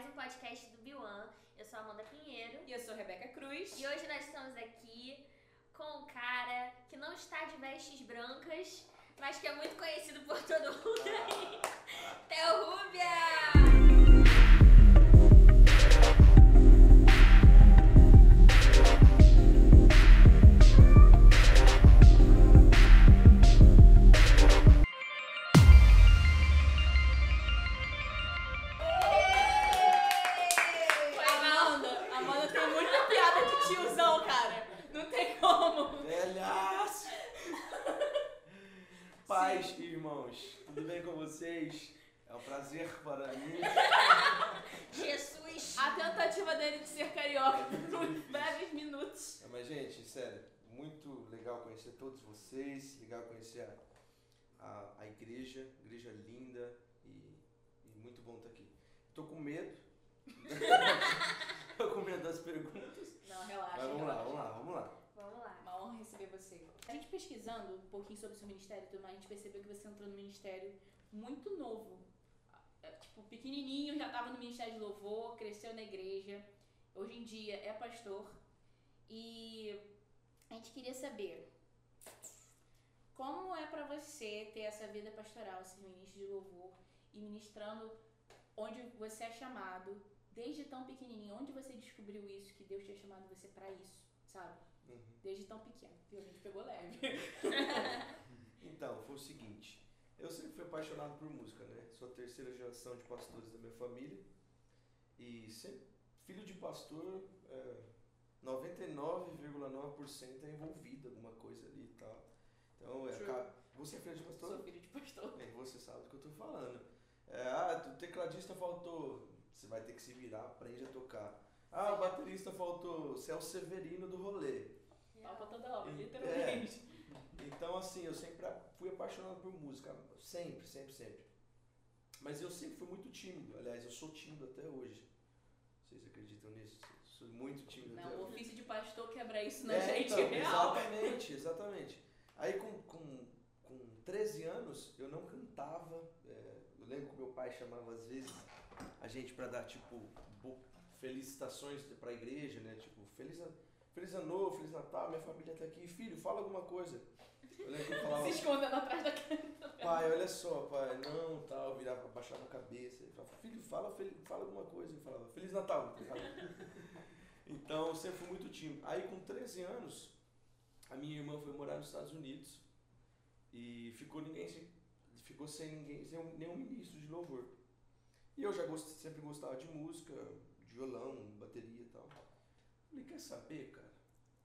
mais um podcast do Biwan. Eu sou a Amanda Pinheiro. E eu sou Rebeca Cruz. E hoje nós estamos aqui com um cara que não está de vestes brancas, mas que é muito conhecido por todo mundo aí. Theo Rubia! Carioca por uns breves minutos. É, Mas, gente, sério, muito legal conhecer todos vocês, legal conhecer a, a, a igreja, igreja linda e, e muito bom estar aqui. Tô com medo. Tô com medo das perguntas. Não, relaxa. Mas vamos lá, relaxa. vamos lá, vamos lá. Vamos lá. Uma honra receber você. A gente pesquisando um pouquinho sobre o seu ministério e tudo mais, a gente percebeu que você entrou no ministério muito novo. É, Tipo, pequenininho, já estava no ministério de louvor, cresceu na igreja. Hoje em dia é pastor. E a gente queria saber como é pra você ter essa vida pastoral, ser ministro de louvor e ministrando onde você é chamado, desde tão pequenininho, onde você descobriu isso, que Deus tinha chamado você pra isso, sabe? Uhum. Desde tão pequeno. Viu? A gente pegou leve. Então, foi o seguinte. Eu sempre fui apaixonado por música, né? Sou a terceira geração de pastores da minha família. E sempre, filho de pastor, é, 99,9% é envolvido alguma coisa ali e tal. Então, é, você é filho de pastor? Sou filho de pastor. Bem, você sabe do que eu tô falando. É, ah, o tecladista faltou. Você vai ter que se virar, aprende a tocar. Ah, o baterista faltou. Você é o Severino do rolê. Pra toda É. literalmente. Então, assim, eu sempre fui apaixonado por música. Sempre, sempre, sempre. Mas eu sempre fui muito tímido. Aliás, eu sou tímido até hoje. Vocês acreditam nisso? Sou muito tímido Não, o ofício de pastor quebra isso na É, gente então, real. Exatamente, exatamente. Aí com, com, com 13 anos eu não cantava. é, eu lembro que meu pai chamava às vezes a gente pra dar tipo felicitações pra igreja, né? Tipo, feliz, feliz ano novo, feliz Natal, minha família tá aqui. Filho, fala alguma coisa. Eu lembro que eu falava, Se escondendo atrás da câmera. pai, olha só, pai, não, tal, virava, baixava a cabeça. Ele falava, filho, fala, fala alguma coisa. Eu falava, Feliz Natal. ele. Então, eu sempre fui muito tímido. Aí, com 13 anos, a minha irmã foi morar nos Estados Unidos e ficou ninguém ficou sem ninguém, sem um- nenhum ministro de louvor. E eu já gost, sempre gostava de música, de violão, bateria e tal. Falei, quer saber, cara?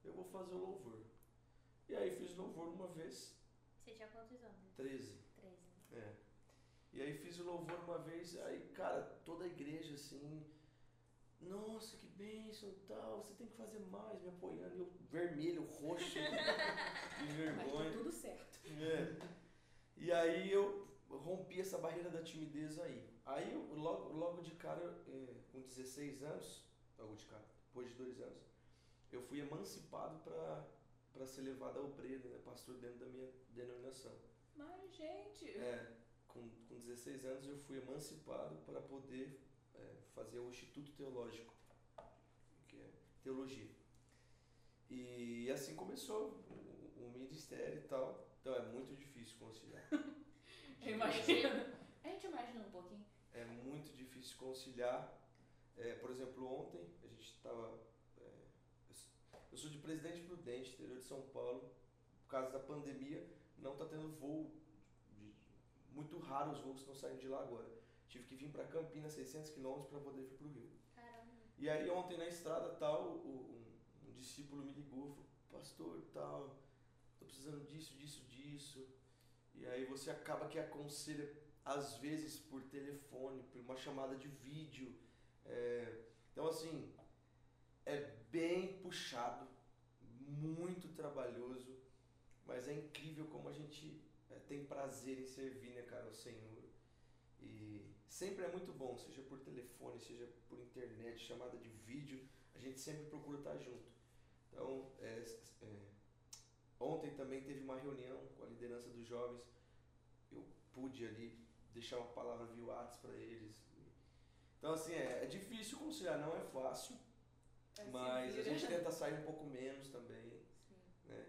Eu vou fazer o louvor. E aí fiz louvor uma vez, Você tinha quantos anos? 13. 13. É. E aí fiz o louvor uma vez, aí, cara, toda a igreja assim, nossa, que bênção e tal, você tem que fazer mais, me apoiando, e eu vermelho, roxo, de Mas vergonha. tá tudo certo. É. E aí eu rompi essa barreira da timidez aí. Aí eu, logo, logo de cara, é, com 16 anos, logo de cara, depois de dois anos, eu fui emancipado para ser levado ao preso, né, pastor dentro da minha denominação. Mas, gente. É, com, com 16 anos eu fui emancipado para poder é, fazer o Instituto Teológico, que é teologia. E assim começou o, o ministério e tal. Então é muito difícil conciliar. Eu imagino. A gente imagina um pouquinho. É muito difícil conciliar. É, por exemplo, ontem a gente estava. Eu sou de Presidente Prudente, interior de São Paulo. Por causa da pandemia, não está tendo voo. de- muito raro os voos que estão saindo de lá agora. Tive que vir para Campinas, 600 quilômetros, para poder vir para o Rio. Caramba. E aí ontem na estrada tal, um, um discípulo me ligou, falou, pastor, tal, tô precisando disso, disso, disso. E aí você acaba que aconselha, às vezes, por telefone, por uma chamada de vídeo. É, então assim, é bem puxado, muito trabalhoso, mas é incrível como a gente é, tem prazer em servir, né, cara, ao Senhor. E sempre é muito bom, seja por telefone, seja por internet, chamada de vídeo, a gente sempre procura estar junto. Então, é, é, ontem também teve uma reunião com a liderança dos jovens, eu pude ali deixar uma palavra via WhatsApp para eles. Então, assim, é, é difícil conciliar, não é fácil, É, se mas a gente tenta sair um pouco menos também. Sim. né?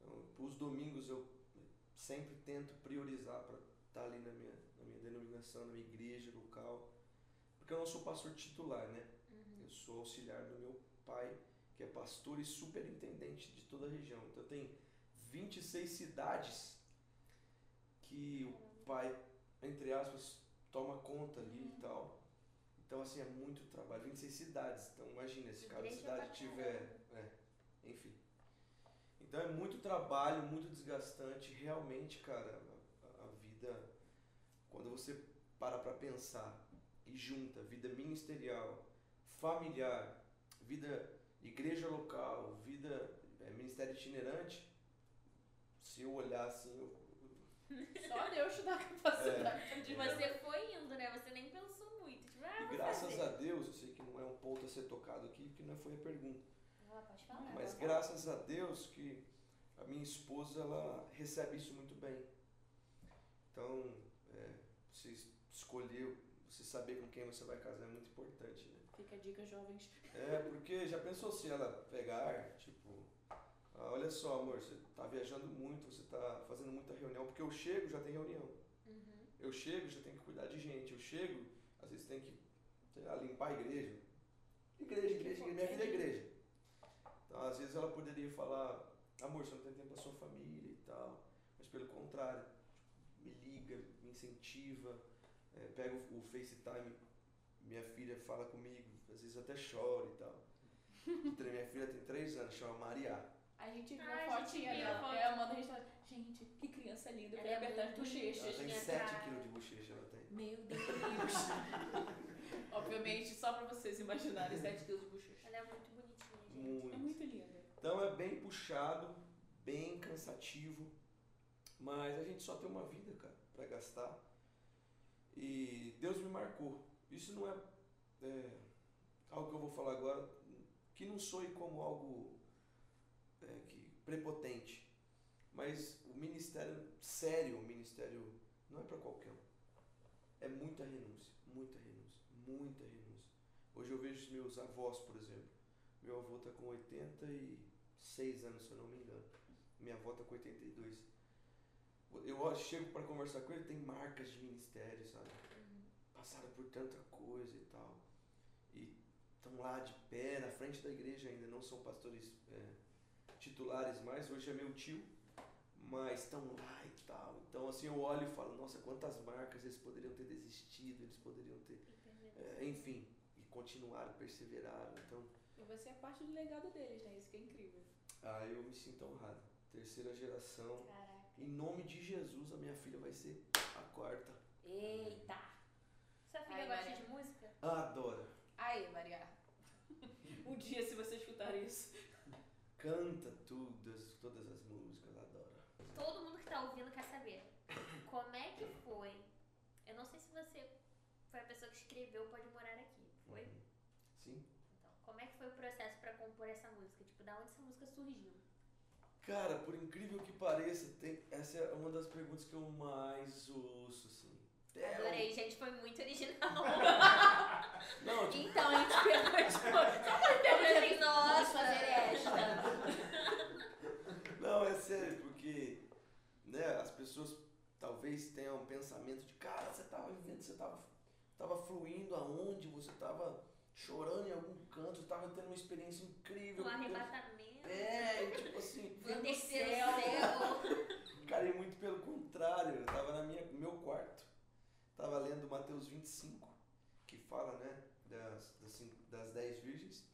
Então, os domingos eu sempre tento priorizar para estar ali na minha, na minha denominação, na minha igreja local, porque eu não sou pastor titular, né? Uhum. Eu sou auxiliar do meu pai, que é pastor e superintendente de toda a região. Então tem 26 cidades que o pai, entre aspas, toma conta ali e tal. Então assim é muito trabalho, 26 cidades. Então imagina se cada Igreja cidade tiver, é, enfim. Então é muito trabalho, muito desgastante, realmente, cara, a, a vida quando você para pra pensar e junta vida ministerial, familiar, vida igreja local, vida é, ministério itinerante, se eu olhar assim, eu, Só Deus te dá a capacidade de Você foi indo, né? Você nem pensou muito. Ah, e graças fazer. a Deus, eu sei que não é um ponto a ser tocado aqui, porque não foi a pergunta, Ah, pode falar. mas pode graças a Deus que a minha esposa ela recebe isso muito bem. Então, é, você es- escolher, você saber com quem você vai casar é muito importante, né? Fica a dica, jovens. É, porque já pensou se ela pegar, tipo, ah, olha só, amor, você tá viajando muito, você tá fazendo muita reunião, porque eu chego, já tem reunião. Uhum. Eu chego, já tenho que cuidar de gente. Eu chego, às vezes tem que, sei lá, limpar a igreja. Igreja, igreja, igreja, minha vida é igreja. Então, às vezes ela poderia falar, amor, você não tem tempo pra sua família e tal. Mas pelo contrário, me liga, me incentiva, é, pega o, o FaceTime, minha filha fala comigo, às vezes até choro e tal. Minha filha tem três anos, chama Maria. A gente viu Ai, a a gente fotinha dela. É, Amanda, a gente que criança linda. Eu é apertar as bochechas. Ela tem Minha 7 cara. quilos de bochecha, ela tem. Meu Deus. Obviamente, só pra vocês imaginarem 7 quilos de bochecha. Ela é muito bonitinha, gente. Muito. É muito linda. Então é bem puxado, bem cansativo, mas a gente só tem uma vida, cara, pra gastar. E Deus me marcou. Isso não é, é, algo que eu vou falar agora que não soe como algo é, que, prepotente, mas o ministério sério, o ministério não é para qualquer um. É muita renúncia, muita renúncia, muita renúncia. Hoje eu vejo os meus avós, por exemplo. Meu avô está com 86 anos, se eu não me engano. Minha avó está com 82. Eu chego para conversar com ele, tem marcas de ministério, sabe? Passaram por tanta coisa e tal. E estão lá de pé, na frente da igreja ainda, não são pastores é, titulares mais. Hoje é meu tio, mas estão lá e tal. Então, assim, eu olho e falo, nossa, quantas marcas eles poderiam ter desistido, eles poderiam ter. é, enfim, e continuaram, perseveraram. Então, E você é parte do legado deles, né? Isso que é incrível. ah, eu me sinto honrado. Terceira geração. Caraca. Em nome de Jesus, a minha filha vai ser a quarta. Eita. Sua filha Ai, gosta Maria. de música? Adora. Aí, Maria. um dia, se você escutar isso. Canta todas, todas as músicas. Todo mundo que tá ouvindo quer saber. Como é que foi? Eu não sei se você foi a pessoa que escreveu Pode Morar Aqui. Foi? Uhum. Sim. Então, como é que foi o processo pra compor essa música? Tipo, da onde essa música surgiu? Cara, por incrível que pareça, tem, essa é uma das perguntas que eu mais ouço, assim. É, Adorei, gente, foi muito original. Não, tipo, Então, a gente pegou, tipo, só Eu falei, Vamos nossa. fazer esta. não, é sério, né, as pessoas talvez tenham um pensamento de, cara, você tava vivendo, você tava, tava fluindo aonde, você tava chorando em algum canto, você tava tendo uma experiência incrível. Um arrebatamento. É, tipo assim, No Vendo terceiro céu. céu. Cara, e muito pelo contrário, eu tava na minha, no meu quarto, tava lendo Mateus 25, que fala, né, das, das, das dez virgens,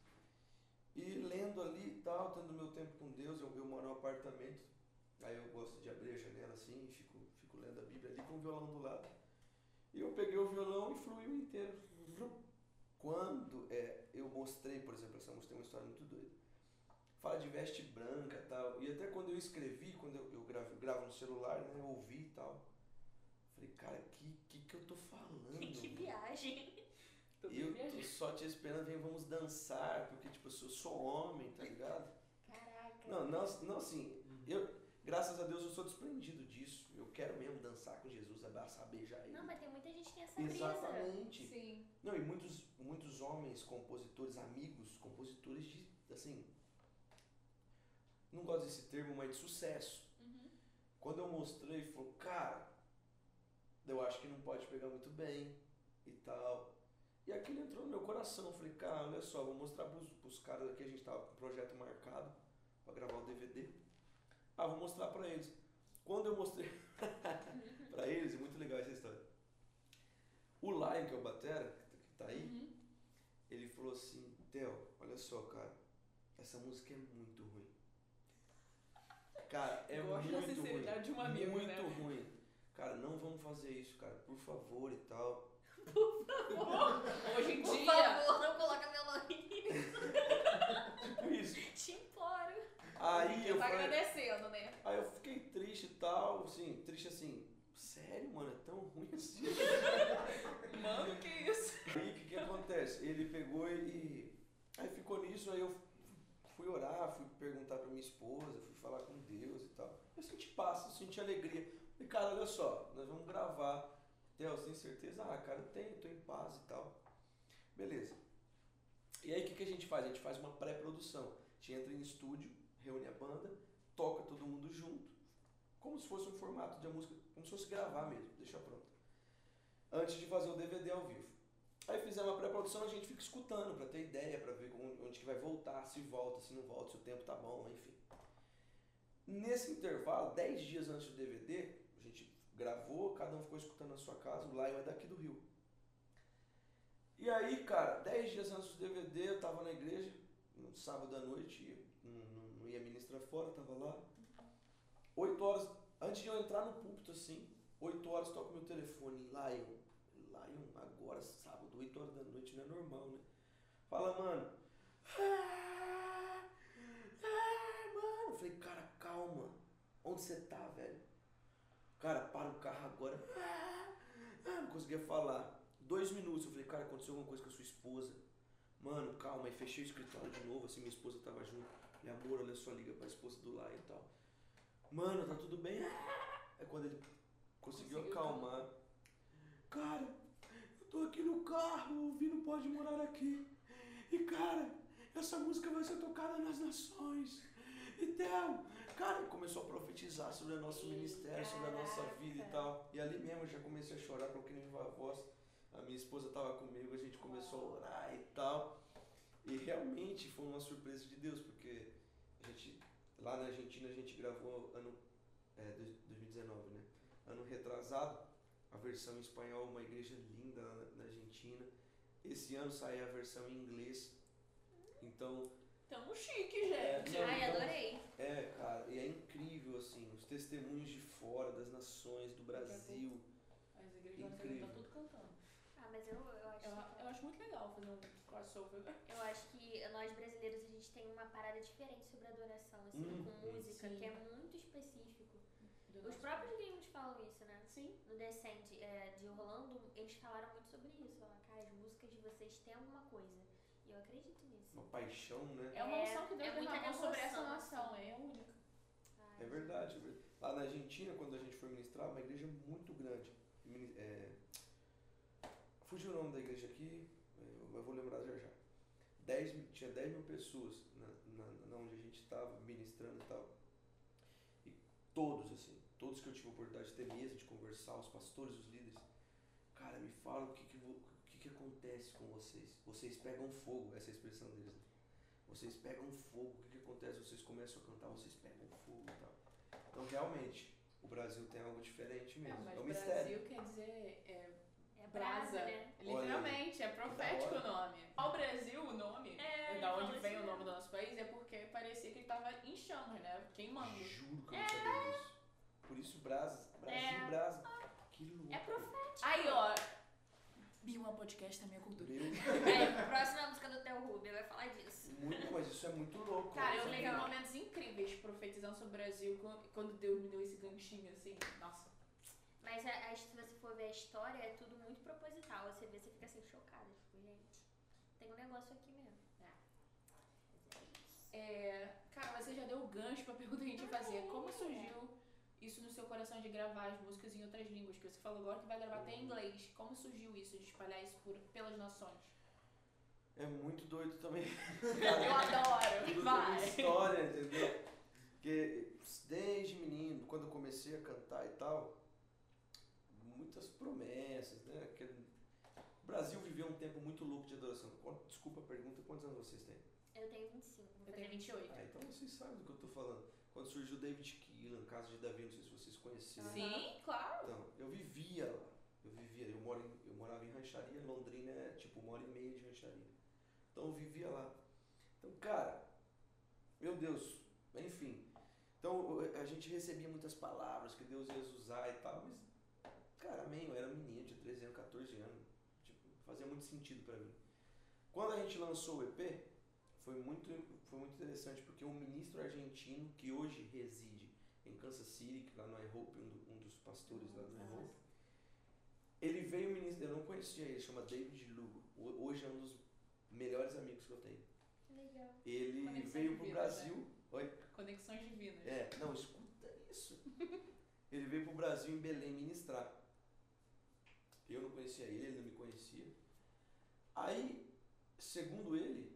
e lendo ali e tal, tendo meu tempo com Deus, eu, eu moro num apartamento, aí eu gosto de abrir a janela assim, e fico, fico lendo a Bíblia ali com o violão do lado. E eu peguei o violão e fluiu inteiro. Quando é, eu mostrei, por exemplo, essa música tem uma história muito doida. Fala de veste branca e tal. E até quando eu escrevi, quando eu, eu gravo, gravo no celular, né? Eu ouvi e tal. Falei, cara, que que, que eu tô falando? que viagem. Tô E eu tô só te esperando, vem, vamos dançar, porque tipo, eu sou, sou homem, tá ligado? Caraca. Não, não, não assim, eu, graças a Deus eu sou desprendido disso. Eu quero mesmo dançar com Jesus, abraçar, beijar ele. Não, mas tem muita gente que tem essa brisa. Exatamente. Sim. Não, e muitos, muitos homens, compositores, amigos, compositores de, assim, não gosto desse termo, mas de sucesso. Uhum. Quando eu mostrei, ele falou, cara, eu acho que não pode pegar muito bem e tal. E aquilo entrou no meu coração. Eu falei, cara, olha só, vou mostrar pros, pros caras aqui, a gente tava com um projeto marcado pra gravar o DVD. Ah, vou mostrar pra eles. Quando eu mostrei pra eles, é muito legal essa história. O Lion, que é o Batera, que tá aí, Uhum. ele falou assim, Theo, olha só, cara, essa música é muito ruim. Cara, é Gosto da muito ruim. de um amigo, muito né? ruim. Cara, não vamos fazer isso, cara, por favor e tal. Hoje em Por dia. favor, não coloca meu nome nisso. Tipo isso. Aí eu tá falei, agradecendo, né? aí eu fiquei triste e tal, assim, triste assim, sério, mano, é tão ruim assim. Mano, que isso? Aí o que, que acontece? Ele pegou e. Aí ficou nisso, aí eu fui orar, fui perguntar pra minha esposa, fui falar com Deus e tal. Eu senti paz, eu senti alegria. Falei, cara, olha só, nós vamos gravar. Theo, você tem certeza? Ah, cara, eu tenho, tô em paz e tal. Beleza. E aí o que, que a gente faz? A gente faz uma pré-produção. A gente entra em estúdio, reúne a banda, toca todo mundo junto, como se fosse um formato de música, como se fosse gravar mesmo, deixar pronto. Antes de fazer o DVD ao vivo. Aí fizemos a pré-produção, a gente fica escutando pra ter ideia, pra ver onde, que vai voltar, se volta, se não volta, se o tempo tá bom, enfim. Nesse intervalo, 10 dias antes do DVD, a gente gravou, cada um ficou escutando na sua casa, o Lion é daqui do Rio. E aí, cara, 10 dias antes do DVD, eu tava na igreja, no sábado à noite, não ia ministrar fora, tava lá. 8 horas, antes de eu entrar no púlpito assim, 8 horas toca meu telefone, Lion. Lion, agora, sábado, 8 horas da noite, não é normal, né? Fala, mano. Ah, ah, mano. Eu falei, cara, calma. Onde você tá, velho? Cara, para o carro agora. Ah, ah, não conseguia falar. Dois minutos, eu falei, cara, aconteceu alguma coisa com a sua esposa. Mano, calma, aí fechei o escritório de novo, assim, minha esposa tava junto. Falei, amor, olha só, liga pra esposa do Lion e tal. Mano, tá tudo bem? É quando ele conseguiu Conseguiu acalmar. Cara, eu tô aqui no carro, o Vino pode morar aqui. E cara, essa música vai ser tocada nas nações. E Theo, cara, começou a profetizar sobre o nosso ministério, sobre a nossa vida e tal. E ali mesmo eu já comecei a chorar, coloquei na minha voz. A minha esposa tava comigo, a gente começou a orar e tal. E realmente foi uma surpresa de Deus, porque a gente, lá na Argentina a gente gravou ano é, dois- 2019, né? Ano retrasado, a versão em espanhol, uma igreja linda lá na, na Argentina. Esse ano sai a versão em inglês. Então, Tamo chique, É, gente. não, Ai, então- adorei. é, cara, e é incrível, assim, os testemunhos de fora, das nações, do Brasil. As igrejas Incrível. estão tudo cantando. Mas eu, eu acho Eu, eu acho muito legal fazer um crossover. Eu acho que nós brasileiros a gente tem uma parada diferente sobre adoração, assim, Hum, com música, sim. que é muito específico. do Os próprios gringos falam isso, né? Sim. No Descent é, de Orlando, eles falaram muito sobre isso. Falaram, cara, as músicas de vocês têm alguma coisa. E eu acredito nisso. Uma paixão, né? É uma É, unção que Deus é muita derramou sobre essa devoção, nação. É única. Ai, É verdade, é verdade. Lá na Argentina, quando a gente foi ministrar, uma igreja muito grande. É... Fugiu o nome da igreja aqui, eu vou lembrar já já. Dez tinha 10 mil pessoas na, na, na onde a gente estava ministrando e tal. E todos, assim, todos que eu tive a oportunidade de ter mesa, de conversar, os pastores, os líderes, cara, me falam o que, que, o que, que acontece com vocês. Vocês pegam fogo, essa é a expressão deles. Né? Vocês pegam fogo, o que, que acontece? Vocês começam a cantar, vocês pegam fogo e tal. Então, realmente, o Brasil tem algo diferente É, mesmo. mas É um mistério. Brasil quer dizer é brasa. brasa, né? Literalmente, é profético Da o nome. Ao Brasil, o nome, É, da ele onde vem isso o nome mesmo. do nosso país, é porque parecia que ele tava em chamas, né? Queimando. Juro que eu não sabia disso. Por isso, Brasa. Brasil, É. Brasa. Que louco. É profético. Aí, ó. Biuma Podcast é minha cultura. Meu, Aí, próxima música do Theo Rubio vai falar disso. muito, mas isso é muito louco. Cara, eu é legal. momentos incríveis profetizando sobre o Brasil quando- quando Deus me deu esse ganchinho, assim. Nossa. Mas a- a- se você for ver a história, é tudo muito proposital. Você vê, você fica assim, chocada. Tipo, gente, tem um negócio aqui mesmo. Ah, mas é isso. É, cara, você já deu o gancho pra pergunta que a gente ia fazer. Como surgiu isso no seu coração de gravar as músicas em outras línguas? Que você falou agora que vai gravar até em inglês. Como surgiu isso, de espalhar isso por, pelas nações? É muito doido também. Eu adoro! Vai! história, entendeu? Porque desde menino, quando eu comecei a cantar e tal, muitas promessas, né? Aquele- O Brasil viveu um tempo muito louco de adoração. Desculpa a pergunta, quantos anos vocês têm? Eu tenho 25. vou Eu tenho 28. Ah, então vocês sabem do que eu tô falando. Quando surgiu David Keelan, Casa de Davi, não sei se vocês conheceram. Sim, claro! Então, eu vivia lá. Eu vivia, eu, moro em- eu morava em Rancharia, Londrina é tipo uma hora e meia de Rancharia. Então eu vivia lá. Então, cara, meu Deus, enfim. Então a gente recebia muitas palavras que Deus ia usar e tal, mas, cara, amém, eu era um menino de 13 anos, 14 anos. Tipo, fazia muito sentido pra mim. Quando a gente lançou o EP, foi muito, foi muito interessante, porque um ministro argentino que hoje reside em Kansas City, que lá no iHope, um, do- um dos pastores lá do iHope, ele veio ministro, eu não conhecia ele, chama David Lugo. Ho- Hoje é um dos melhores amigos que eu tenho. Legal. Ele Conexão veio pro Brasil. Oi? Conexões divinas. É, não, escuta isso. Ele veio pro Brasil em Belém ministrar. Eu não conhecia ele, ele não me conhecia. Aí, segundo ele,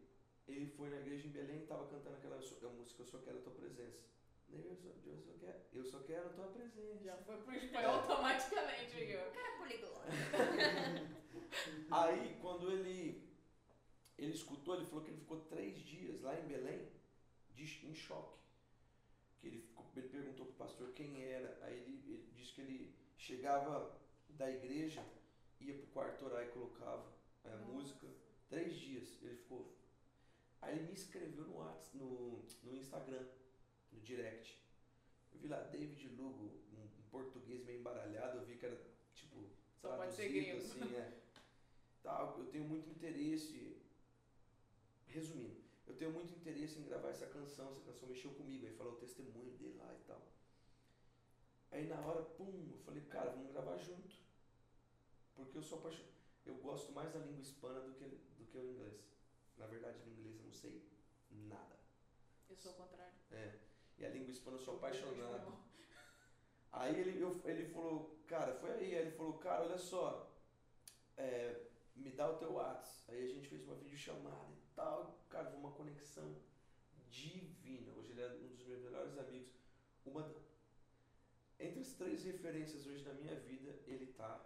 ele foi na igreja em Belém e estava cantando aquela música Eu Só Quero a Tua Presença. Eu só, eu só, quero, eu só quero a Tua Presença. Já foi pro espanhol automaticamente, Igor. Cara poliglota. Aí, quando ele, ele escutou, ele falou que ele ficou três dias lá em Belém de, em choque. Que ele, ficou, ele perguntou pro pastor quem era. Aí ele, ele disse que ele chegava da igreja, ia pro quarto orar e colocava a Nossa. música. Três dias ele ficou. Aí ele me escreveu no, Whats, no, no Instagram, no direct. Eu vi lá David Lugo, um, português meio embaralhado, eu vi que era tipo Só traduzido, assim, é. Tal, eu tenho muito interesse. Resumindo, eu tenho muito interesse em gravar essa canção, essa canção mexeu comigo, aí falou o testemunho dele lá e tal. Aí na hora, pum, eu falei, cara, vamos gravar junto. Porque eu sou apaixonado. Eu gosto mais da língua hispana do que, do que o inglês. Na verdade, no inglês eu não sei nada. Eu sou o contrário. É. E a língua hispana eu sou apaixonado. Aí ele, eu, ele falou, cara, foi aí, aí ele falou, cara, olha só, é, me dá o teu WhatsApp. Aí a gente fez uma videochamada e tal, cara, foi uma conexão divina. Hoje ele é um dos meus melhores amigos. Uma entre as três referências hoje na minha vida, ele tá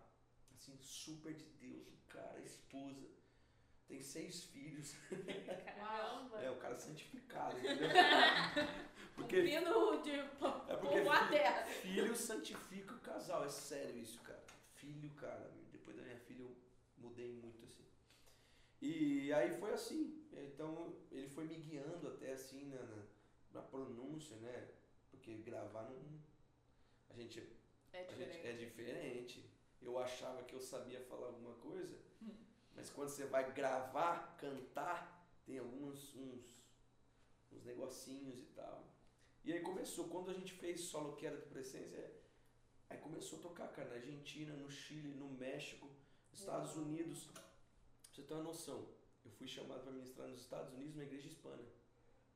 assim, super de Deus, o cara, a esposa, tem seis filhos. Caramba. É, o cara santificado, entendeu? Porque Cumprindo de É porque a terra. Filho santifica o casal, é sério isso, cara. Filho, cara, depois da minha filha eu mudei muito assim. E aí foi assim. Então ele foi me guiando até assim na, na, na pronúncia, né? Porque gravar não. A gente, É a gente é diferente. Eu achava que eu sabia falar alguma coisa, Hum. mas quando você vai gravar, cantar, tem alguns uns, uns negocinhos e tal. E aí começou, quando a gente fez Solo Quero de Presença, aí começou a tocar, cara, na Argentina, no Chile, no México, Estados Uau. Unidos. Pra você ter uma noção, eu fui chamado para ministrar nos Estados Unidos na igreja hispana.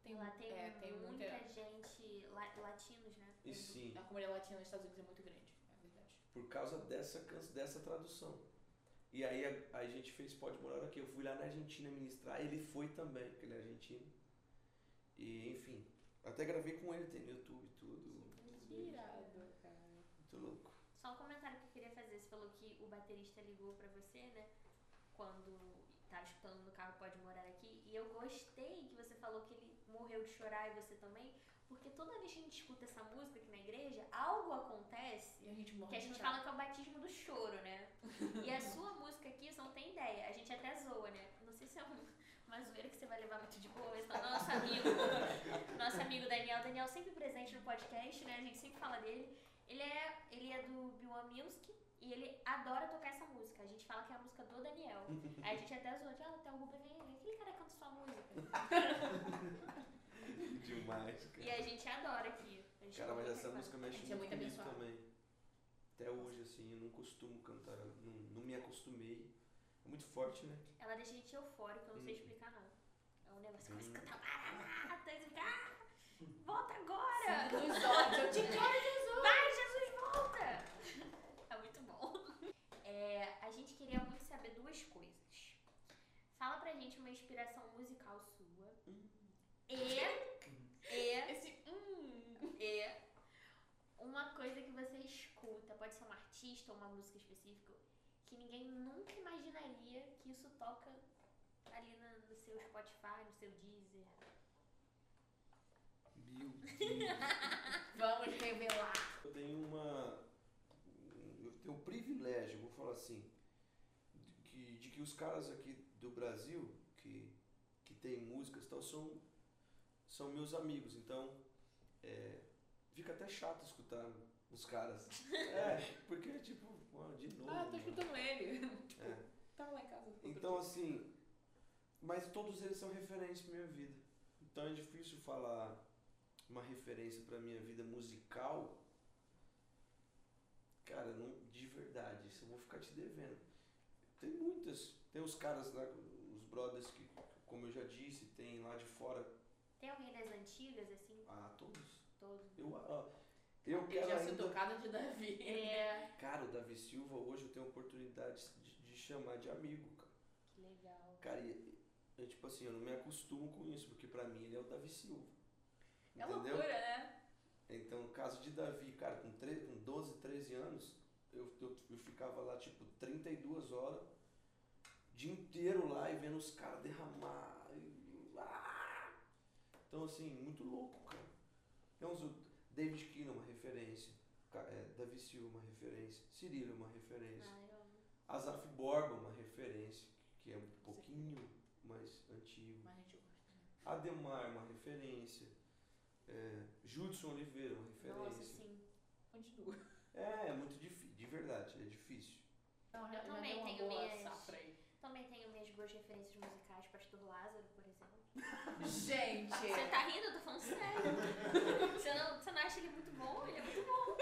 Tem, Lá tem, é, tem muita muita. gente, la- latinos, né? E sim, A comunidade latina nos Estados Unidos é muito grande, é. Por causa dessa, dessa tradução. E aí a, a gente fez Pode Morar Aqui. Eu fui lá na Argentina ministrar, ele foi também, porque ele é argentino. E enfim, até gravei com ele, tem no YouTube e tudo. Que irado, cara. Muito louco. Só um comentário que eu queria fazer. Você falou que o baterista ligou pra você, né? Quando tava escutando no carro Pode Morar Aqui. E eu gostei que você falou que ele morreu de chorar e você também. Porque toda vez que a gente escuta essa música aqui na igreja, algo acontece a que a gente fala que é o batismo do choro, né? E a sua música aqui, você não tem ideia. A gente até zoa, né? Não sei se é um- uma zoeira que você vai levar muito de boa, mas tá nosso amigo, nosso amigo Daniel. Daniel sempre presente no podcast, né? A gente sempre fala dele. Ele é, ele é do Biwa Music e ele adora tocar essa música. A gente fala que é a música do Daniel. Aí a gente até zoa, ah, até o Ruben vem, aquele cara canta sua música demais, cara. E a gente adora aqui. Gente cara, mas essa música mexe muito é muito comigo também. Até hoje, assim, eu não costumo cantar, não, não me acostumei. É muito forte, né? Ela deixa a gente eufórico, eu não hum. sei explicar nada É um negócio que começa a cantar maranata, e ah, volta agora! Nos olhos, eu Jesus! Vai, Jesus, volta! É muito bom. É, a gente queria muito saber duas coisas. Fala pra gente uma inspiração musical sua. Hum. E e, Esse. Hum. e uma coisa que você escuta, pode ser um artista ou uma música específica, que ninguém nunca imaginaria que isso toca ali na- no seu Spotify, no seu Deezer. Meu Deus. Vamos revelar. Eu tenho uma. Eu tenho um privilégio, vou falar assim, de que, de que os caras aqui do Brasil, que, que tem músicas e tal, são, são meus amigos. Então, é, fica até chato escutar os caras. É, porque, tipo, de novo. Ah, tô mano. escutando ele. É. Tava lá em casa. Então, assim, mas todos eles são referência pra minha vida. Então é difícil falar uma referência pra minha vida musical. Cara, não, de verdade, isso eu vou ficar te devendo. Tem muitas. Tem os caras lá, os brothers que, como eu já disse, tem lá de fora. Tem alguém das antigas, assim, Ah, todos. todos? Eu, ó, eu Ele quero já ainda... citou cada de Davi. É, Cara, o Davi Silva, hoje eu tenho a oportunidade de, de chamar de amigo, cara. que legal. Cara, e, eu, tipo assim, eu não me acostumo com isso, porque pra mim ele é o Davi Silva. É Entendeu? loucura, né? Então, no caso de Davi, cara, com, 13, com 12, 13 anos, eu, eu, eu ficava lá, tipo, 32 horas, o dia inteiro lá e vendo os caras derramar. Então, assim, muito louco, cara. Tem uns, o David Keane, uma referência. É, Davi Silva, uma referência. Cirilo, uma referência. Ah, eu. Azaf Borba, uma referência, que é um pouquinho mais antigo. Mas a gente gosta, né? Ademar, uma referência. É, Judson Oliveira, uma referência. Nossa, sim. Continua. É, é muito difícil, de verdade, é difícil. Não, Eu também deu uma tenho minhas-. Também tenho minhas boas referências musicais, Pastor Lázaro. Gente! Você tá rindo? Eu tô falando sério. Você não, você não acha ele muito bom? Ele é muito bom.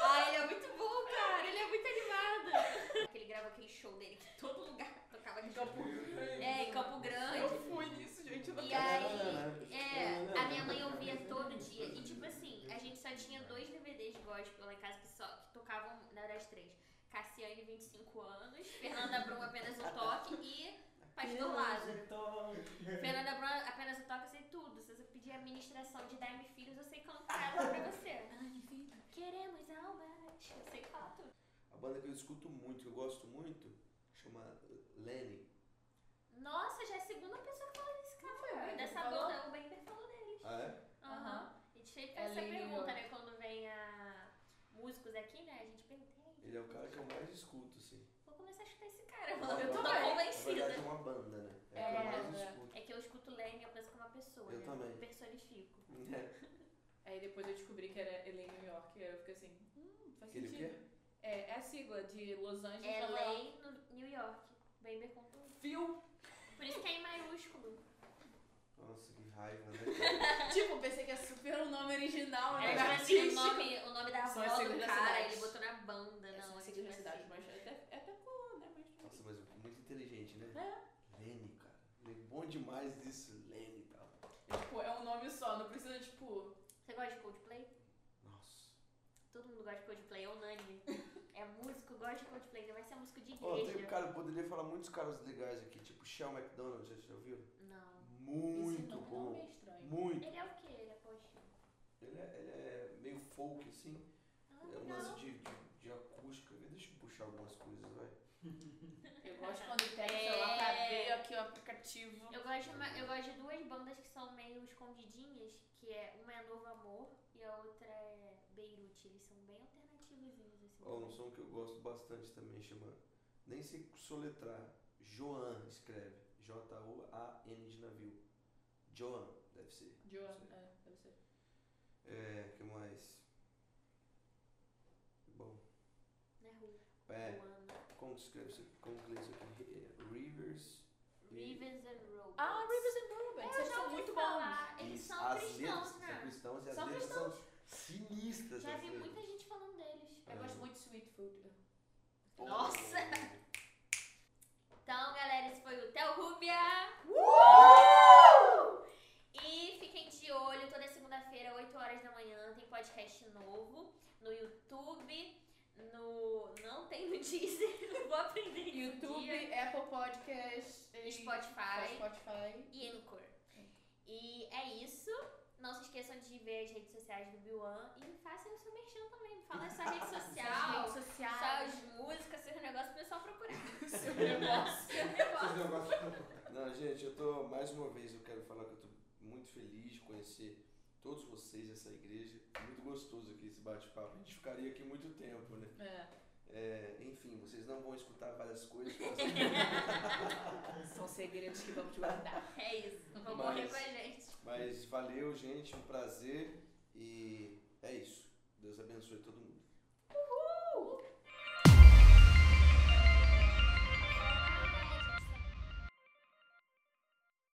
Ah, ele é muito bom, cara. Ele é muito animado. Ele gravou aquele show dele que todo lugar tocava aquele Campo. Grande. É, em Campo Grande. Eu fui nisso, gente. Eu não E aí, é, a minha mãe ouvia todo dia. E tipo assim, a gente só tinha dois DVDs gospel lá em casa que, só, que tocavam, na verdade, três. Cassiane, 25 anos, Fernanda Brum, apenas um toque e Pastor Lázaro. Fernanda Brum, apenas um toque, eu sei tudo. Se você pedir a ministração de Dai-me Filhos, eu sei cantar ela pra você. Queremos almas. Eu sei falar tudo. A banda que eu escuto muito, que eu gosto muito, chama Lenny. Nossa, já é a segunda pessoa que fala desse cara. foi o Bember Dessa falou? banda, o Bember falou deles. Ah, é? Aham. A gente sempre É faz essa Lady pergunta, né? Quando vem a músicos aqui, né? A gente "E Ele é o cara que eu mais escuto, assim. vou começar a escutar esse cara, Uma mano. Eu tô banda-. Na convencida. verdade é uma banda, né? É, a que eu É, mais é. escuto. É que eu escuto Lenny e eu penso que é uma pessoa, Eu né? também. Personifico. É. Aí depois eu descobri que era LA New York. E aí eu fiquei assim, hum, faz sentido. quê? É, é a sigla de Los Angeles É. Lei no New York. Bember com tudo. Fio. Por isso que é em maiúsculo. Nossa, que raiva, né? tipo, pensei que é super o nome original, É, né? tipo assim, o nome, o nome da avó do cara, ele botou na banda. É, Não, são é siglas da tipo cidade, assim. mas até, até colou, né? Mas Nossa, mas muito inteligente, né? É. Lenny, cara. Ele é bom demais disso, Lenny e tal. é, tipo, é um nome só, não precisa, tipo. Você gosta de Coldplay? Nossa. Todo mundo gosta de Coldplay, é unânime. É músico, gosta de Coldplay, ainda vai ser músico de Ó, igreja. tem, cara, eu poderia falar muitos caras legais aqui, tipo Shell McDonald, já, já ouviram? Não. Muito esse nome bom. Não é estranho. Muito. Ele é o quê? Ele é poxa. Ele é, ele é meio folk, assim. Ah, É um lance de, de, de acústica. Deixa eu puxar algumas coisas, vai. Eu gosto quando ele pega o celular pra É. Eu gosto, de uma- eu gosto de duas bandas que são meio escondidinhas, que é uma é Novo Amor e a outra é Beirute. Eles são bem alternativos assim. Ó, um som que eu gosto bastante também chama. Nem sei soletrar. Joan escreve. J-O-A-N de navio. Joan, deve ser. Joan, é, deve ser. É, que mais? Bom, Né, Ru? é. Ruanda. Como que escreve isso aqui? Como que lê isso aqui? Rivers. And Robots. Ah, Rivers and Eu eles são muito falar. bons. Eles são as cristãos, letras São né? cristãos e as São letras cristãos. são sinistras. Já vi muita gente falando deles. Ah. Eu gosto muito de Sweet Food. Nossa! Então, galera, esse foi o Theo Rubia. E fiquem de olho, toda segunda-feira, 8 horas da manhã, tem podcast novo no YouTube, no. Não tem no Deezer, vou aprender YouTube. Apple Podcast, e Spotify. Spotify. e Anchor. E é isso. Não se esqueçam de ver as redes sociais do Biwan e façam o seu merchan também. Fala a sua rede Suas social, redes sociais. suas músicas, seus negócios pro pessoal procurar. Seu negócio. Seu negócio. Não, gente, eu tô, mais uma vez, eu quero falar que eu tô muito feliz de conhecer todos vocês, essa igreja. Muito gostoso aqui esse bate-papo. A gente ficaria aqui muito tempo, né? É, É, enfim, vocês não vão escutar várias coisas. são segredos que vamos te guardar. É isso. Vão correr com a gente. Mas valeu, gente, um prazer. E é isso. Deus abençoe todo mundo. Uhul!